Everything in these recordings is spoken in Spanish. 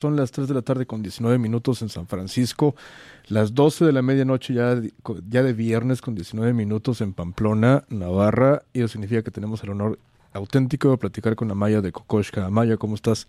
Son las 3 de la tarde con 19 minutos en San Francisco, las 12 de la medianoche ya, ya de viernes con 19 minutos en Pamplona, Navarra, y eso significa que tenemos el honor auténtico de platicar con Amaya de Kokoshka. Amaya, ¿cómo estás?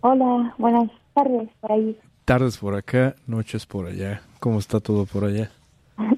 Hola, buenas tardes por ahí. Tardes por acá, noches por allá. ¿Cómo está todo por allá?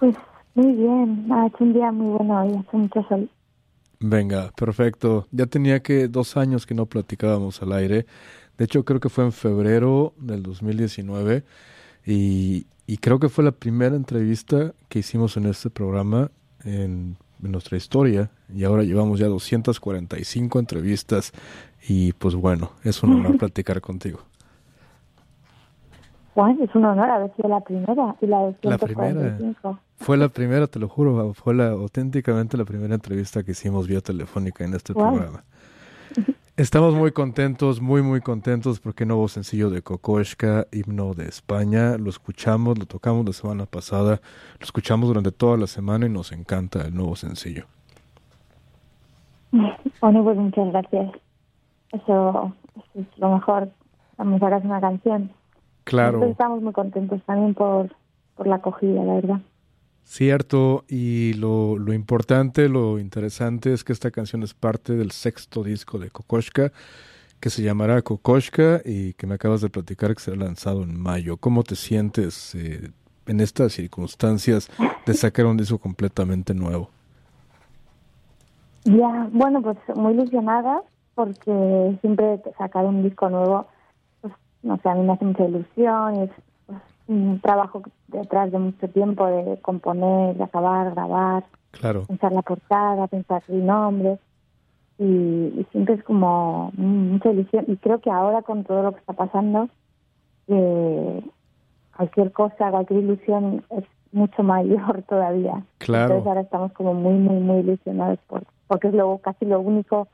pues muy bien, ha hecho un día muy bueno hoy, hace mucho sol. Venga, perfecto. Ya tenía que dos años que no platicábamos al aire. De hecho, creo que fue en febrero del 2019 y, y creo que fue la primera entrevista que hicimos en este programa en, nuestra historia y ahora llevamos ya 245 entrevistas y pues bueno, es un honor platicar contigo. Juan, es un honor haber sido la primera y la La primera. Fue la primera, te lo juro, fue la auténticamente la primera entrevista que hicimos vía telefónica en este programa. Estamos muy contentos, muy, muy contentos porque nuevo sencillo de Kokoshka, himno de España. Lo escuchamos, lo tocamos la semana pasada, lo escuchamos durante toda la semana y nos encanta el nuevo sencillo. Bueno, pues muchas gracias. Eso, es lo mejor. Vamos a una canción. Claro. estamos muy contentos también por, por la acogida, la verdad. Cierto, y lo, lo, importante, lo interesante es que esta canción es parte del sexto disco de Kokoshka, que se llamará Kokoshka y que me acabas de platicar que será lanzado en mayo. ¿Cómo te sientes eh, en estas circunstancias de sacar un disco completamente nuevo? Ya, bueno, pues muy ilusionada porque siempre sacar un disco nuevo, no sé, a mí me hace mucha ilusión, es un trabajo detrás de mucho tiempo de componer, de acabar, grabar, claro. pensar la portada, pensar el nombre. Y, siempre es como mucha ilusión. Y creo que ahora con todo lo que está pasando, cualquier cosa, cualquier ilusión es mucho mayor todavía. Claro. Entonces ahora estamos como muy, muy, muy ilusionados por, porque es lo casi lo único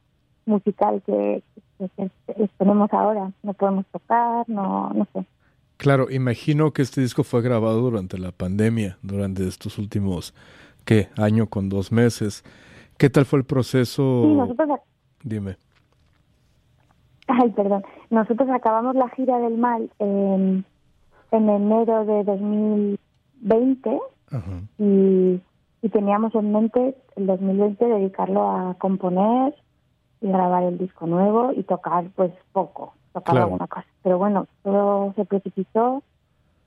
musical que, que tenemos ahora. No podemos tocar, no, no sé. Claro, imagino que este disco fue grabado durante la pandemia, durante estos últimos, ¿qué? Año con dos meses. ¿Qué tal fue el proceso? Sí, nosotros... Dime. Ay, perdón. Nosotros acabamos la gira del mal en, en enero de 2020 Y, y teníamos en mente el 2020 dedicarlo a componer y grabar el disco nuevo y tocar pues poco tocar alguna cosa. Pero bueno, todo se precipitó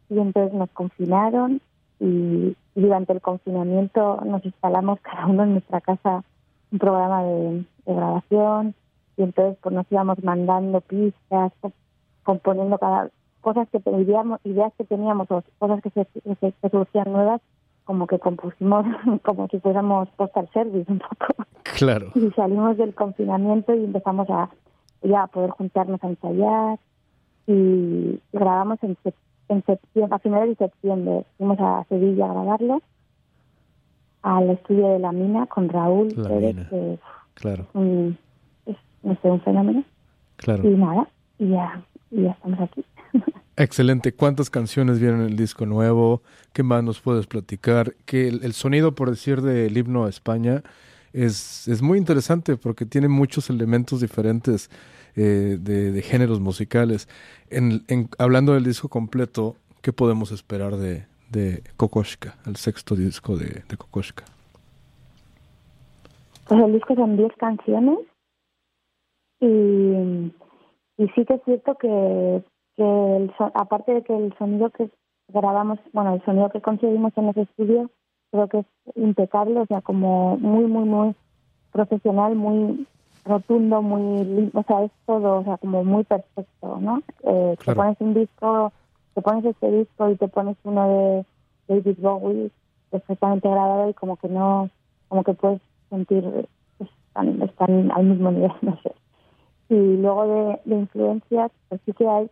y entonces nos confinaron y, durante el confinamiento nos instalamos cada uno en nuestra casa un programa de, grabación y entonces pues nos íbamos mandando pistas, componiendo cada cosas que teníamos, ideas que teníamos o cosas que se, que surgían nuevas, como que compusimos como si fuéramos postal service un poco. Claro. Y salimos del confinamiento y empezamos a ya poder juntarnos a ensayar y grabamos en, en septiembre, a finales de septiembre fuimos a Sevilla a grabarlo al estudio de la mina con Raúl que claro. un, es, no sé, un fenómeno claro. y nada y ya, y ya estamos aquí Excelente. ¿Cuántas canciones vienen en el disco nuevo? ¿Qué más nos puedes platicar? Que el, el sonido, por decir, del himno a España es, es muy interesante porque tiene muchos elementos diferentes eh, de, géneros musicales. En, hablando del disco completo, ¿qué podemos esperar de, de Kokoshka, el sexto disco de, de Kokoshka? Pues el disco son 10 canciones y, y sí que es cierto que, que aparte de que el sonido que grabamos, bueno, el sonido que conseguimos en ese estudio creo que es impecable, o sea, como muy, muy, muy profesional, muy rotundo, muy, o sea, es todo, o sea, como muy perfecto, ¿no? Eh, Te pones un disco, te pones este disco y te pones uno de David Bowie perfectamente grabado y como que no, como que puedes sentir, pues, están, están al mismo nivel, no sé. Y luego de, de influencias, pues sí que hay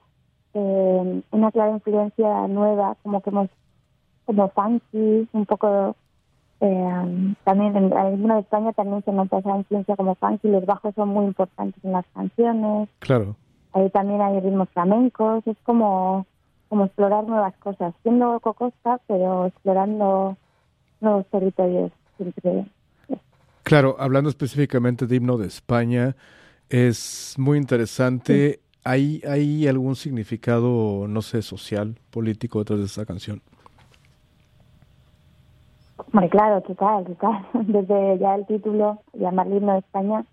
eh, una clara influencia nueva, como que hemos como funky, un poco eh, también en alguna de España también se nota esa influencia como funky, los bajos son muy importantes en las canciones. Claro. Ahí también hay ritmos flamencos, es como como explorar nuevas cosas, siendo cocosta, pero explorando nuevos territorios siempre. Claro, hablando específicamente de himno de España, Es muy interesante. ¿Hay, ¿Hay algún significado, no sé, social, político detrás de esa canción? Muy claro, total, total. Desde ya el título, llamarle himno de España,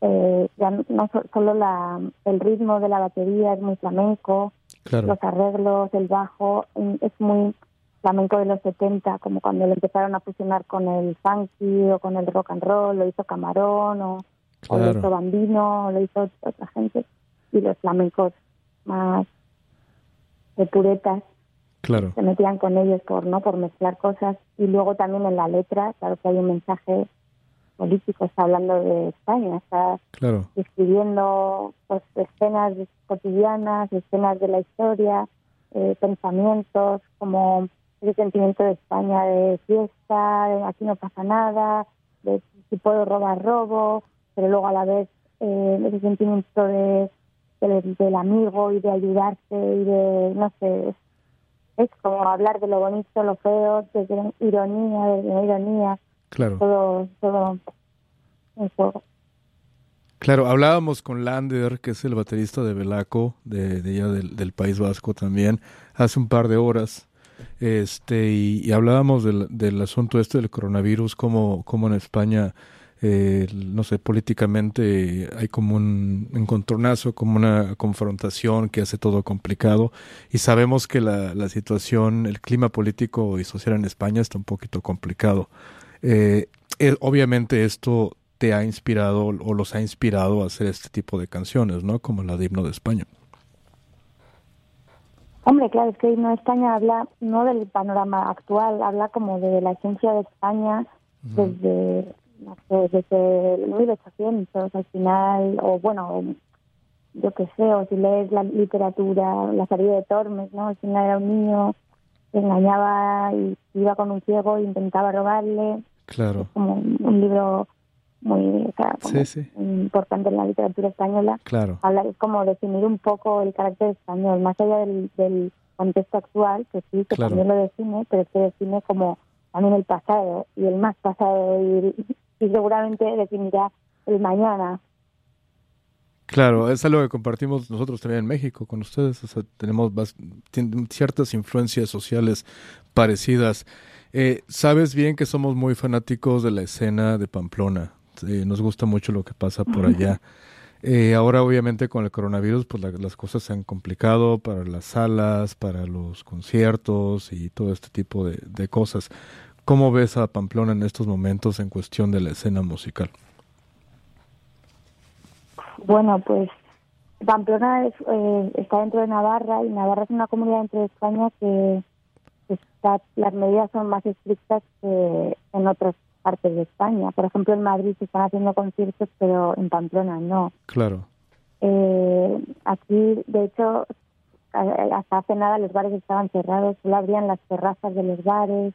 eh, ya no solo la, el ritmo de la batería es muy flamenco, los arreglos, el bajo, mm, es muy flamenco de los 70, como cuando lo empezaron a fusionar con el funky o con el rock and roll, lo hizo Camarón o, lo hizo Bambino, o lo hizo otra gente, y los flamencos más de puretas claro. se metían con ellos por no por mezclar cosas. Y luego también en la letra claro que hay un mensaje político está hablando de España está escribiendo pues escenas cotidianas escenas de la historia eh, pensamientos como ese sentimiento de España de fiesta de aquí no pasa nada de si puedo robar robo pero luego a la vez eh, ese sentimiento de, del amigo y de ayudarse y de no sé es como hablar de lo bonito, lo feo, de ironía, de ironía. Claro. Todo, todo juego. Claro, hablábamos con Lander, que es el baterista de Belaco, de, de del, del, País Vasco también, hace un par de horas. Este, y, hablábamos del, del, asunto este del coronavirus, como, como en España eh, no sé, políticamente hay como un encontronazo, como una confrontación que hace todo complicado y sabemos que la, la situación, el clima político y social en España está un poquito complicado. Eh, eh, obviamente esto te ha inspirado o los ha inspirado a hacer este tipo de canciones, ¿no? Como la de Himno de España. Hombre, claro, es que Himno de España habla no del panorama actual, habla como de la esencia de España desde desde el 1800 al final, o bueno, yo qué sé, o si lees la literatura, la salida de Tormes, ¿no? Al final era un niño que engañaba y iba con un ciego e intentaba robarle. Claro. como un, libro muy, importante en la literatura española. Claro. Hablar, es como definir un poco el carácter español, más allá del, del contexto actual, que sí, que también lo define, pero que define como también el pasado y el más pasado y, y seguramente definirá el mañana. Claro, es algo que compartimos nosotros también en México con ustedes. tenemos ciertas influencias sociales parecidas. Eh, sabes bien que somos muy fanáticos de la escena de Pamplona. nos gusta mucho lo que pasa por allá. Eh, ahora, obviamente, con el coronavirus, pues las cosas se han complicado para las salas, para los conciertos y todo este tipo de, de cosas. ¿Cómo ves a Pamplona en estos momentos en cuestión de la escena musical? Bueno, pues Pamplona eh, está dentro de Navarra y Navarra es una comunidad dentro de España que está, las medidas son más estrictas que en otras partes de España. Por ejemplo, en Madrid se están haciendo conciertos, pero en Pamplona no. Claro. Eh, aquí, de hecho, hasta hace nada los bares estaban cerrados, solo abrían las terrazas de los bares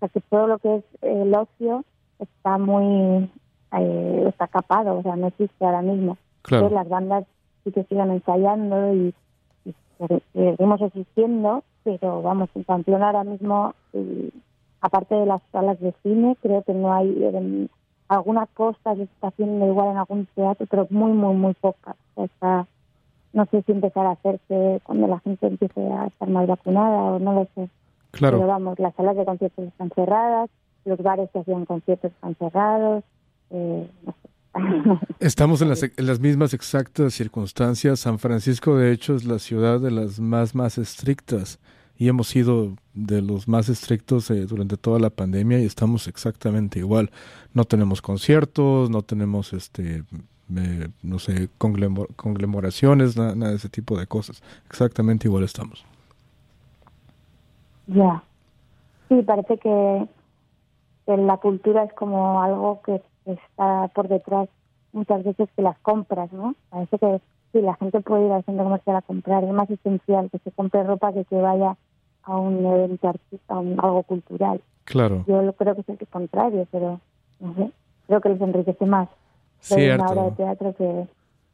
sea que todo lo que es el ocio está muy eh, está capado, o sea, no existe ahora mismo. Claro. las bandas sí que siguen ensayando y, seguimos existiendo, pero vamos, en Pamplona ahora mismo, aparte de las salas de cine, creo que no hay en alguna costa que está haciendo igual en algún teatro, pero muy, muy, muy pocas. O sea, no sé si empezar a hacerse cuando la gente empiece a estar más vacunada o no lo sé. Claro. Pero vamos, las salas de conciertos están cerradas, los bares que hacían conciertos están cerrados. Eh, Estamos en las, en las, mismas exactas circunstancias. San Francisco, de hecho, es la ciudad de las más, más estrictas y hemos sido de los más estrictos eh, durante toda la pandemia y estamos exactamente igual. No tenemos conciertos, no tenemos, este, no sé, conglomeraciones, nada de ese tipo de cosas. Exactamente igual estamos. Ya. Sí, parece que, la cultura es como algo que está por detrás muchas veces que las compras, ¿no? Parece que sí, la gente puede ir al centro comercial a comprar, es más esencial que se compre ropa que que vaya a un evento artista, a algo cultural. Claro. Yo creo que es el contrario, pero no sé, creo que les enriquece más una obra de teatro que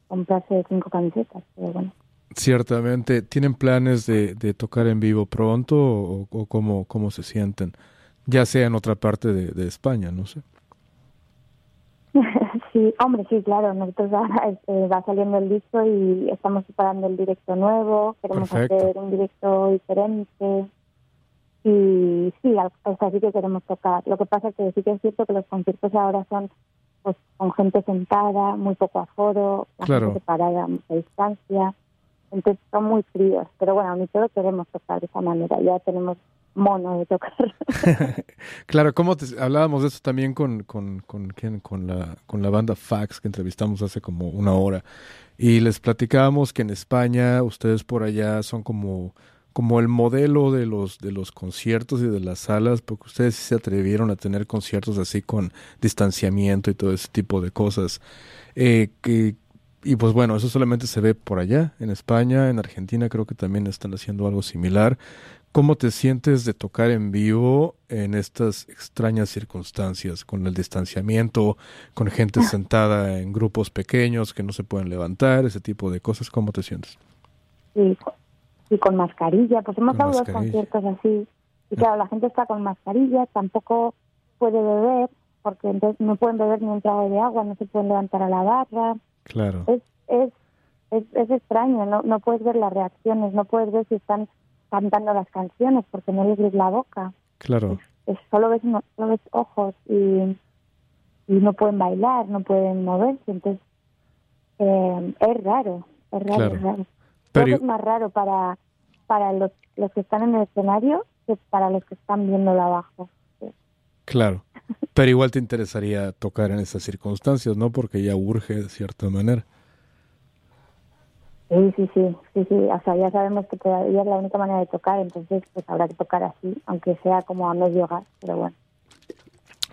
comprarse cinco camisetas, pero bueno. Ciertamente, ¿tienen planes de, de tocar en vivo pronto o, o cómo, cómo, se sienten? Ya sea en otra parte de, de España, no sé. Sí, hombre, sí, claro. Nosotros ahora este, va saliendo el disco y estamos preparando el directo nuevo. Queremos hacer un directo diferente. Y sí, hasta así que queremos tocar. Lo que pasa es que sí que es cierto que los conciertos ahora son pues con gente sentada, muy poco aforo, la claro. gente separada a mucha distancia. Entonces son muy fríos. Pero bueno, ni todo queremos tocar de esa manera. Ya tenemos mono de tocar. claro, como hablábamos de eso también con, con, con, con, la, con la banda Fax que entrevistamos hace como una hora y les platicábamos que en España ustedes por allá son como como el modelo de los de los conciertos y de las salas porque ustedes sí se atrevieron a tener conciertos así con distanciamiento y todo ese tipo de cosas eh, que y pues bueno, eso solamente se ve por allá, en España, en Argentina creo que también están haciendo algo similar. ¿Cómo te sientes de tocar en vivo en estas extrañas circunstancias, con el distanciamiento, con gente sentada en grupos pequeños que no se pueden levantar, ese tipo de cosas? ¿Cómo te sientes? Sí, y con mascarilla, pues hemos dado dos conciertos así. Y ah. claro, la gente está con mascarilla, tampoco puede beber, porque entonces no pueden beber ni un trago de agua, no se pueden levantar a la barra. Claro. Es, es, es, es extraño, no, no puedes ver las reacciones, no puedes ver si están cantando las canciones porque no les ves la boca. Claro. Es, solo, ves, solo ves ojos y, y no pueden bailar, no pueden moverse. Entonces, eh, es raro, es raro, es raro. Pero... es más raro para, para los, los que están en el escenario que para los que están viéndolo abajo. Claro. Pero igual te interesaría tocar en esas circunstancias, ¿no? Porque ya urge de cierta manera. Sí, sí, sí, sí, sí, o sea, ya sabemos que todavía es la única manera de tocar, entonces pues habrá que tocar así, aunque sea como a medio gas, pero bueno.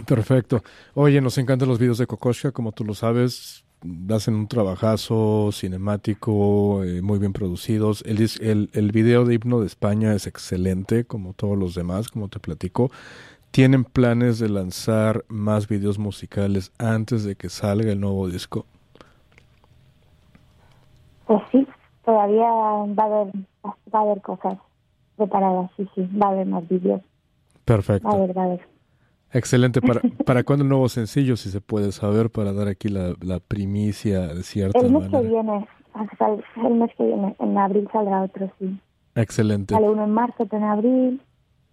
Perfecto. Oye, nos encantan los videos de Kokoshka, como tú lo sabes, hacen un trabajazo cinemático, eh, muy bien producidos. El, el, el video de Himno de España es excelente, como todos los demás, como te platico. ¿Tienen planes de lanzar más videos musicales antes de que salga el nuevo disco? Pues sí, todavía va a haber, va a haber cosas preparadas, sí, sí, va a haber más vídeos. Perfecto. Va a haber, va a haber. Excelente. ¿Para, ¿Para cuándo el nuevo sencillo, si se puede saber, para dar aquí la, la primicia de cierta El mes que viene, hasta el, mes que viene, en abril saldrá otro, sí. Excelente. Sale uno en marzo, otro en abril,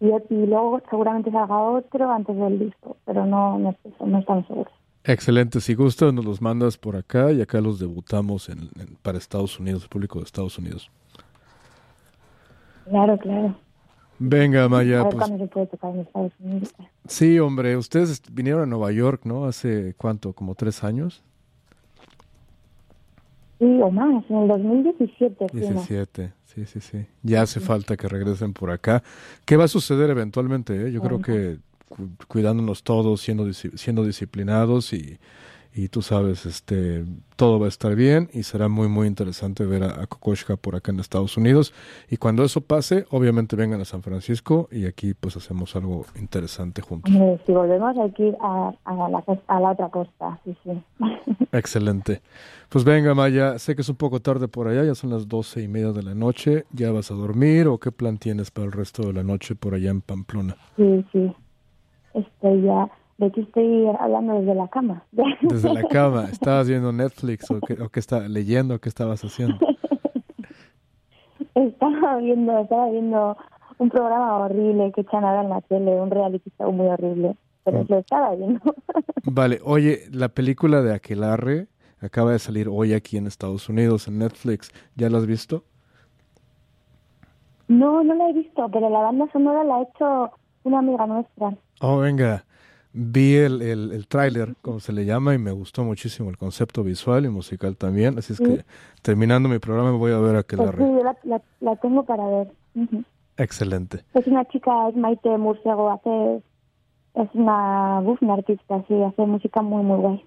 y, y luego seguramente salga otro antes del disco, pero no, no, no estamos seguros. Excelente, si gustas nos los mandas por acá y acá los debutamos en, para Estados Unidos, el público de Estados Unidos. Claro, claro. Venga, Maya. Pues, se puede tocar en Estados Unidos. Sí, hombre, ustedes vinieron a Nueva York, ¿no? Hace cuánto, como tres años. Sí, o más, en el 2017. 17, sí, sí, sí. Ya hace falta que regresen por acá. ¿Qué va a suceder eventualmente? Eh? Yo creo que cuidándonos todos, siendo, siendo disciplinados y, y tú sabes, este, todo va a estar bien y será muy, muy interesante ver a, Kokoshka por acá en Estados Unidos. Y cuando eso pase, obviamente vengan a San Francisco y aquí pues hacemos algo interesante juntos. Si volvemos hay que ir a, a, la, a la otra costa, sí, sí. Excelente. Pues venga, Maya, sé que es un poco tarde por allá, ya son las doce y media de la noche. ¿Ya vas a dormir o qué plan tienes para el resto de la noche por allá en Pamplona? Sí, sí estoy ya, de hecho estoy hablando desde la cama. Desde la cama, ¿estabas viendo Netflix o qué, o qué está, leyendo? ¿Qué estabas haciendo? estaba viendo, estaba viendo un programa horrible que echan ahora en la tele, un reality show muy horrible, pero mm. lo estaba viendo. vale, oye, la película de Aquelarre acaba de salir hoy aquí en Estados Unidos, en Netflix, ¿ya la has visto? No, no la he visto, pero la banda sonora la ha hecho una amiga nuestra. Oh, venga. Vi el, el, el tráiler, como se le llama, y me gustó muchísimo el concepto visual y musical también. Así es que terminando mi programa voy a ver a que pues Sí, yo la, la, tengo para ver. Excelente. Es una chica, es Maite Murciego, hace, es una, uf, una artista, sí, hace música muy, muy guay.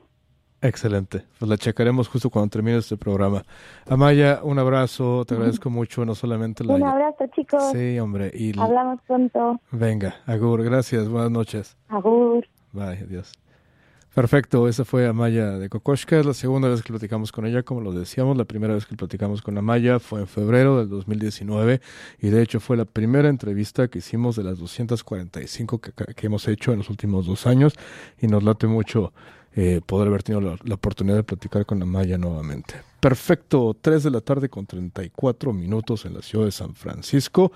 Excelente. Pues la checaremos justo cuando termine este programa. Amaya, un abrazo. Te agradezco mucho, no solamente la... Un abrazo, chicos. Sí, hombre. Y... Hablamos pronto. Venga, Agur. Gracias. Buenas noches. Agur. Bye, adiós. Perfecto, esa fue Amaya de Kokoshka, es la segunda vez que platicamos con ella, como lo decíamos, la primera vez que platicamos con Amaya fue en febrero del 2019 y de hecho fue la primera entrevista que hicimos de las 245 que, que hemos hecho en los últimos dos años y nos late mucho eh, poder haber tenido la, la, oportunidad de platicar con Amaya nuevamente. Perfecto, 3 de la tarde con 34 minutos en la ciudad de San Francisco.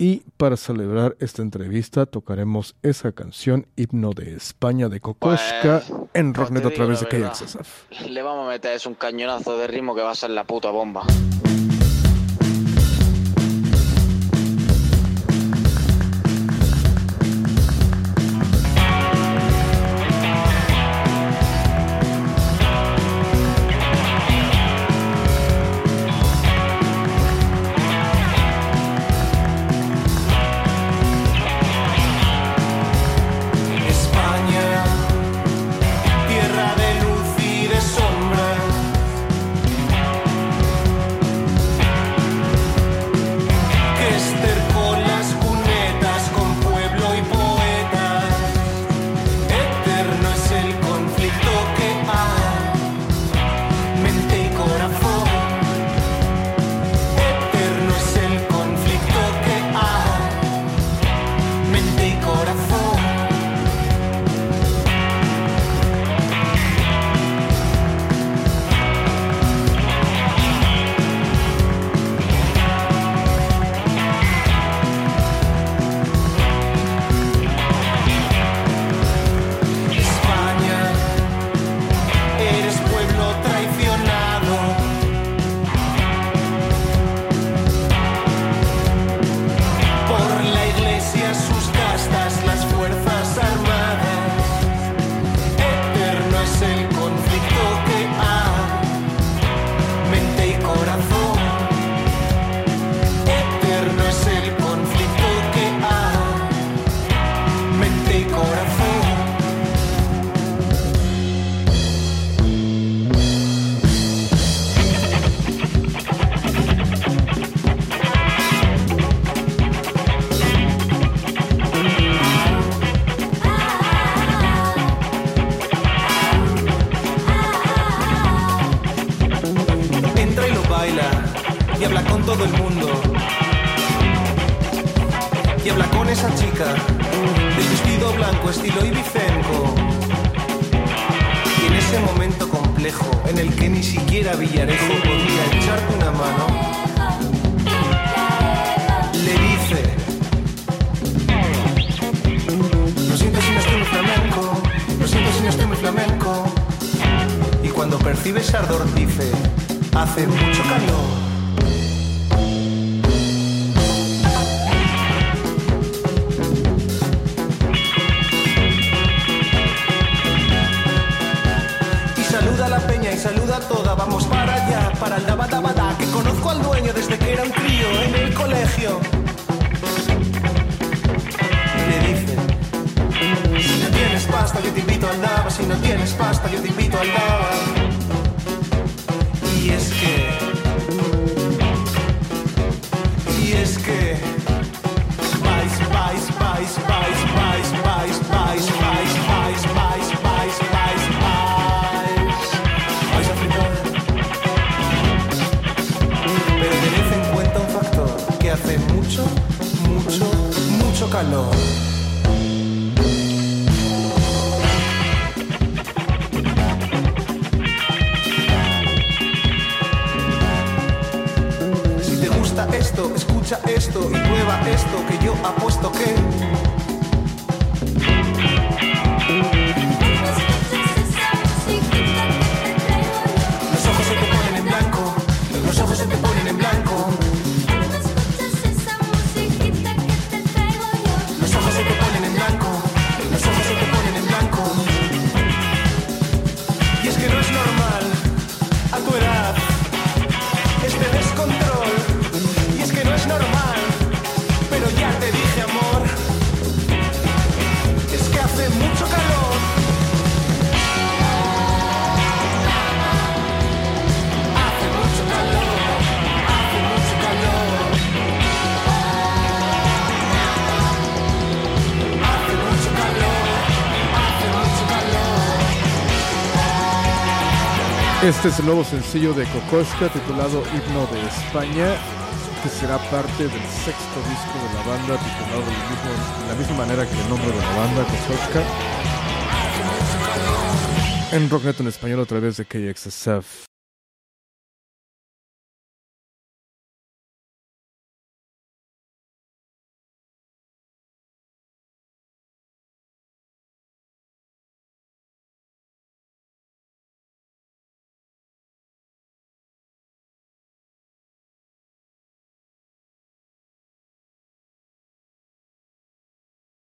Y para celebrar esta entrevista tocaremos esa canción Himno de España de Kokoschka Pues, en Rocknet a través de. KXSF. Le vamos a meter es un cañonazo de ritmo que va a ser la puta bomba. Todo el mundo. Y habla con esa chica del vestido blanco estilo Ibicenco. Y en ese momento complejo en el que ni siquiera Villarejo podía echarte una mano, le dice: Lo siento si no estoy muy flamenco, lo siento si no estoy muy flamenco. Y cuando percibe ese ardor dice, hace mucho calor. Saluda a toda, vamos para allá, para el dabadabada, que conozco al dueño desde que era un crío en el colegio. Le dice, si no tienes pasta yo te invito al daba, si no tienes pasta yo te invito al daba. Si te gusta esto, escucha esto y prueba esto que yo apuesto Este es el nuevo sencillo de Kokoschka titulado Himno de España, que será parte del sexto disco de la banda titulado de la misma manera que el nombre de la banda, Kokoschka. en Rocknet en español a través de KXSF